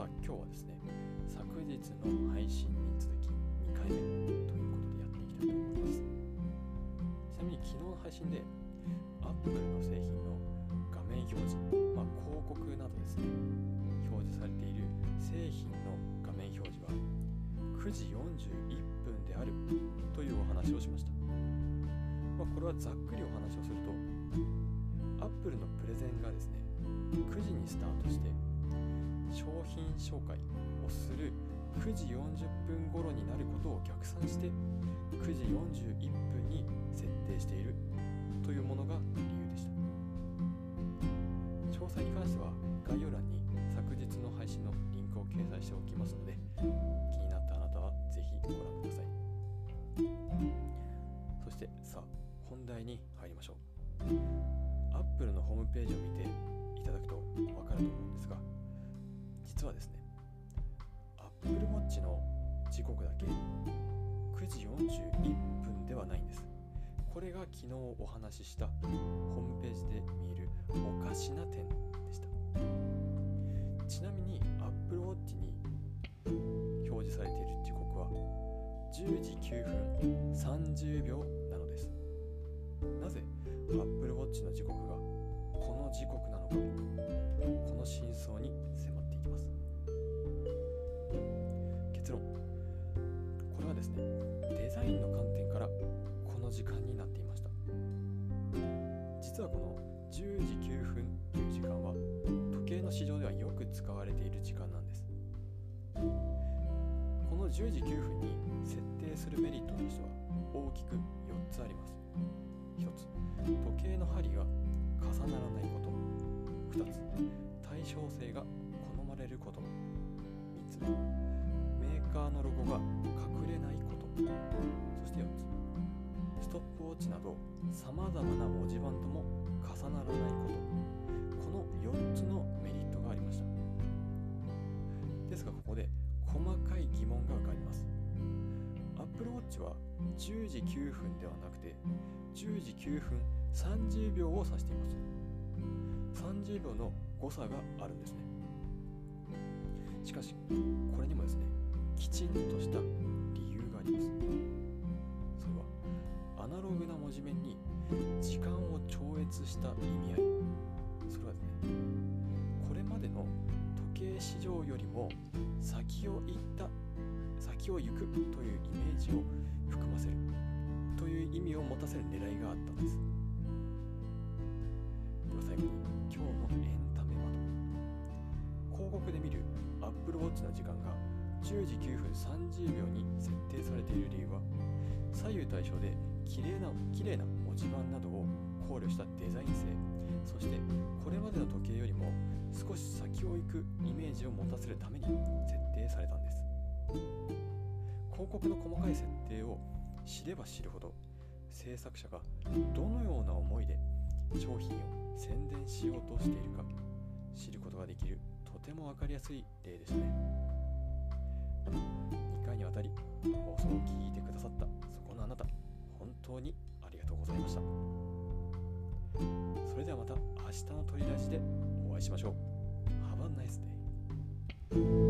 さあ今日はですね昨日の配信に続き2回目ということでやっていきたいと思います。ちなみに昨日の配信で Apple の製品の画面表示、まあ、広告などですね表示されている製品の画面表示は9時41分であるというお話をしました、まあ、これはざっくりお話をすると Apple のプレゼンがですね9時にスタートして商品紹介をする9時40分頃になることを逆算して9時41分に設定しているというものが理由でした。詳細に関しては概要欄に昨日の配信のリンクを掲載しておきますので気になったあなたはぜひご覧ください。そしてさあ本題に入りましょう。Apple のホームページを見ていただくと分かると思うんですが実はですね Apple Watch の時刻だけ9時41分ではないんです。これが昨日お話ししたホームページで見るおかしな点でした。ちなみに Apple Watch に表示されている時刻は10時9分30秒なのです。なぜ Apple Watch の時刻がこの時刻なのか。ですね。デザインの観点からこの時間になっていました。実はこの10時9分という時間は時計の市場ではよく使われている時間なんです。この10時9分に設定するメリットとしては大きく4つあります。1つ時計の針が重ならないこと。2つ対称性が好まれること。3つ目メーカーのロゴがどさまざまな文字盤とも重ならないこと。この4つのメリットがありました。ですがここで細かい疑問が浮かびます。Apple Watch は10時9分ではなくて10時9分30秒を指しています。30秒の誤差があるんですね。しかしこれにもですねきちんとした計市場よりも先を行った先を行くというイメージを含ませるという意味を持たせる狙いがあったんです。では最後に今日のエンタメまと。広告で見る Apple Watch の時間が10時9分30秒に設定されている理由は左右対称で綺麗な綺麗な文字盤などを考慮したデザイン性そしてこ少し先を行くイメージを持たせるために設定されたんです。広告の細かい設定を知れば知るほど制作者がどのような思いで商品を宣伝しようとしているか知ることができるとても分かりやすい例でしたね。2回にわたり放送を聞いてくださったそこのあなた本当にありがとうございました。それではまた明日の鳥ラジでお会いしましょう。Nice day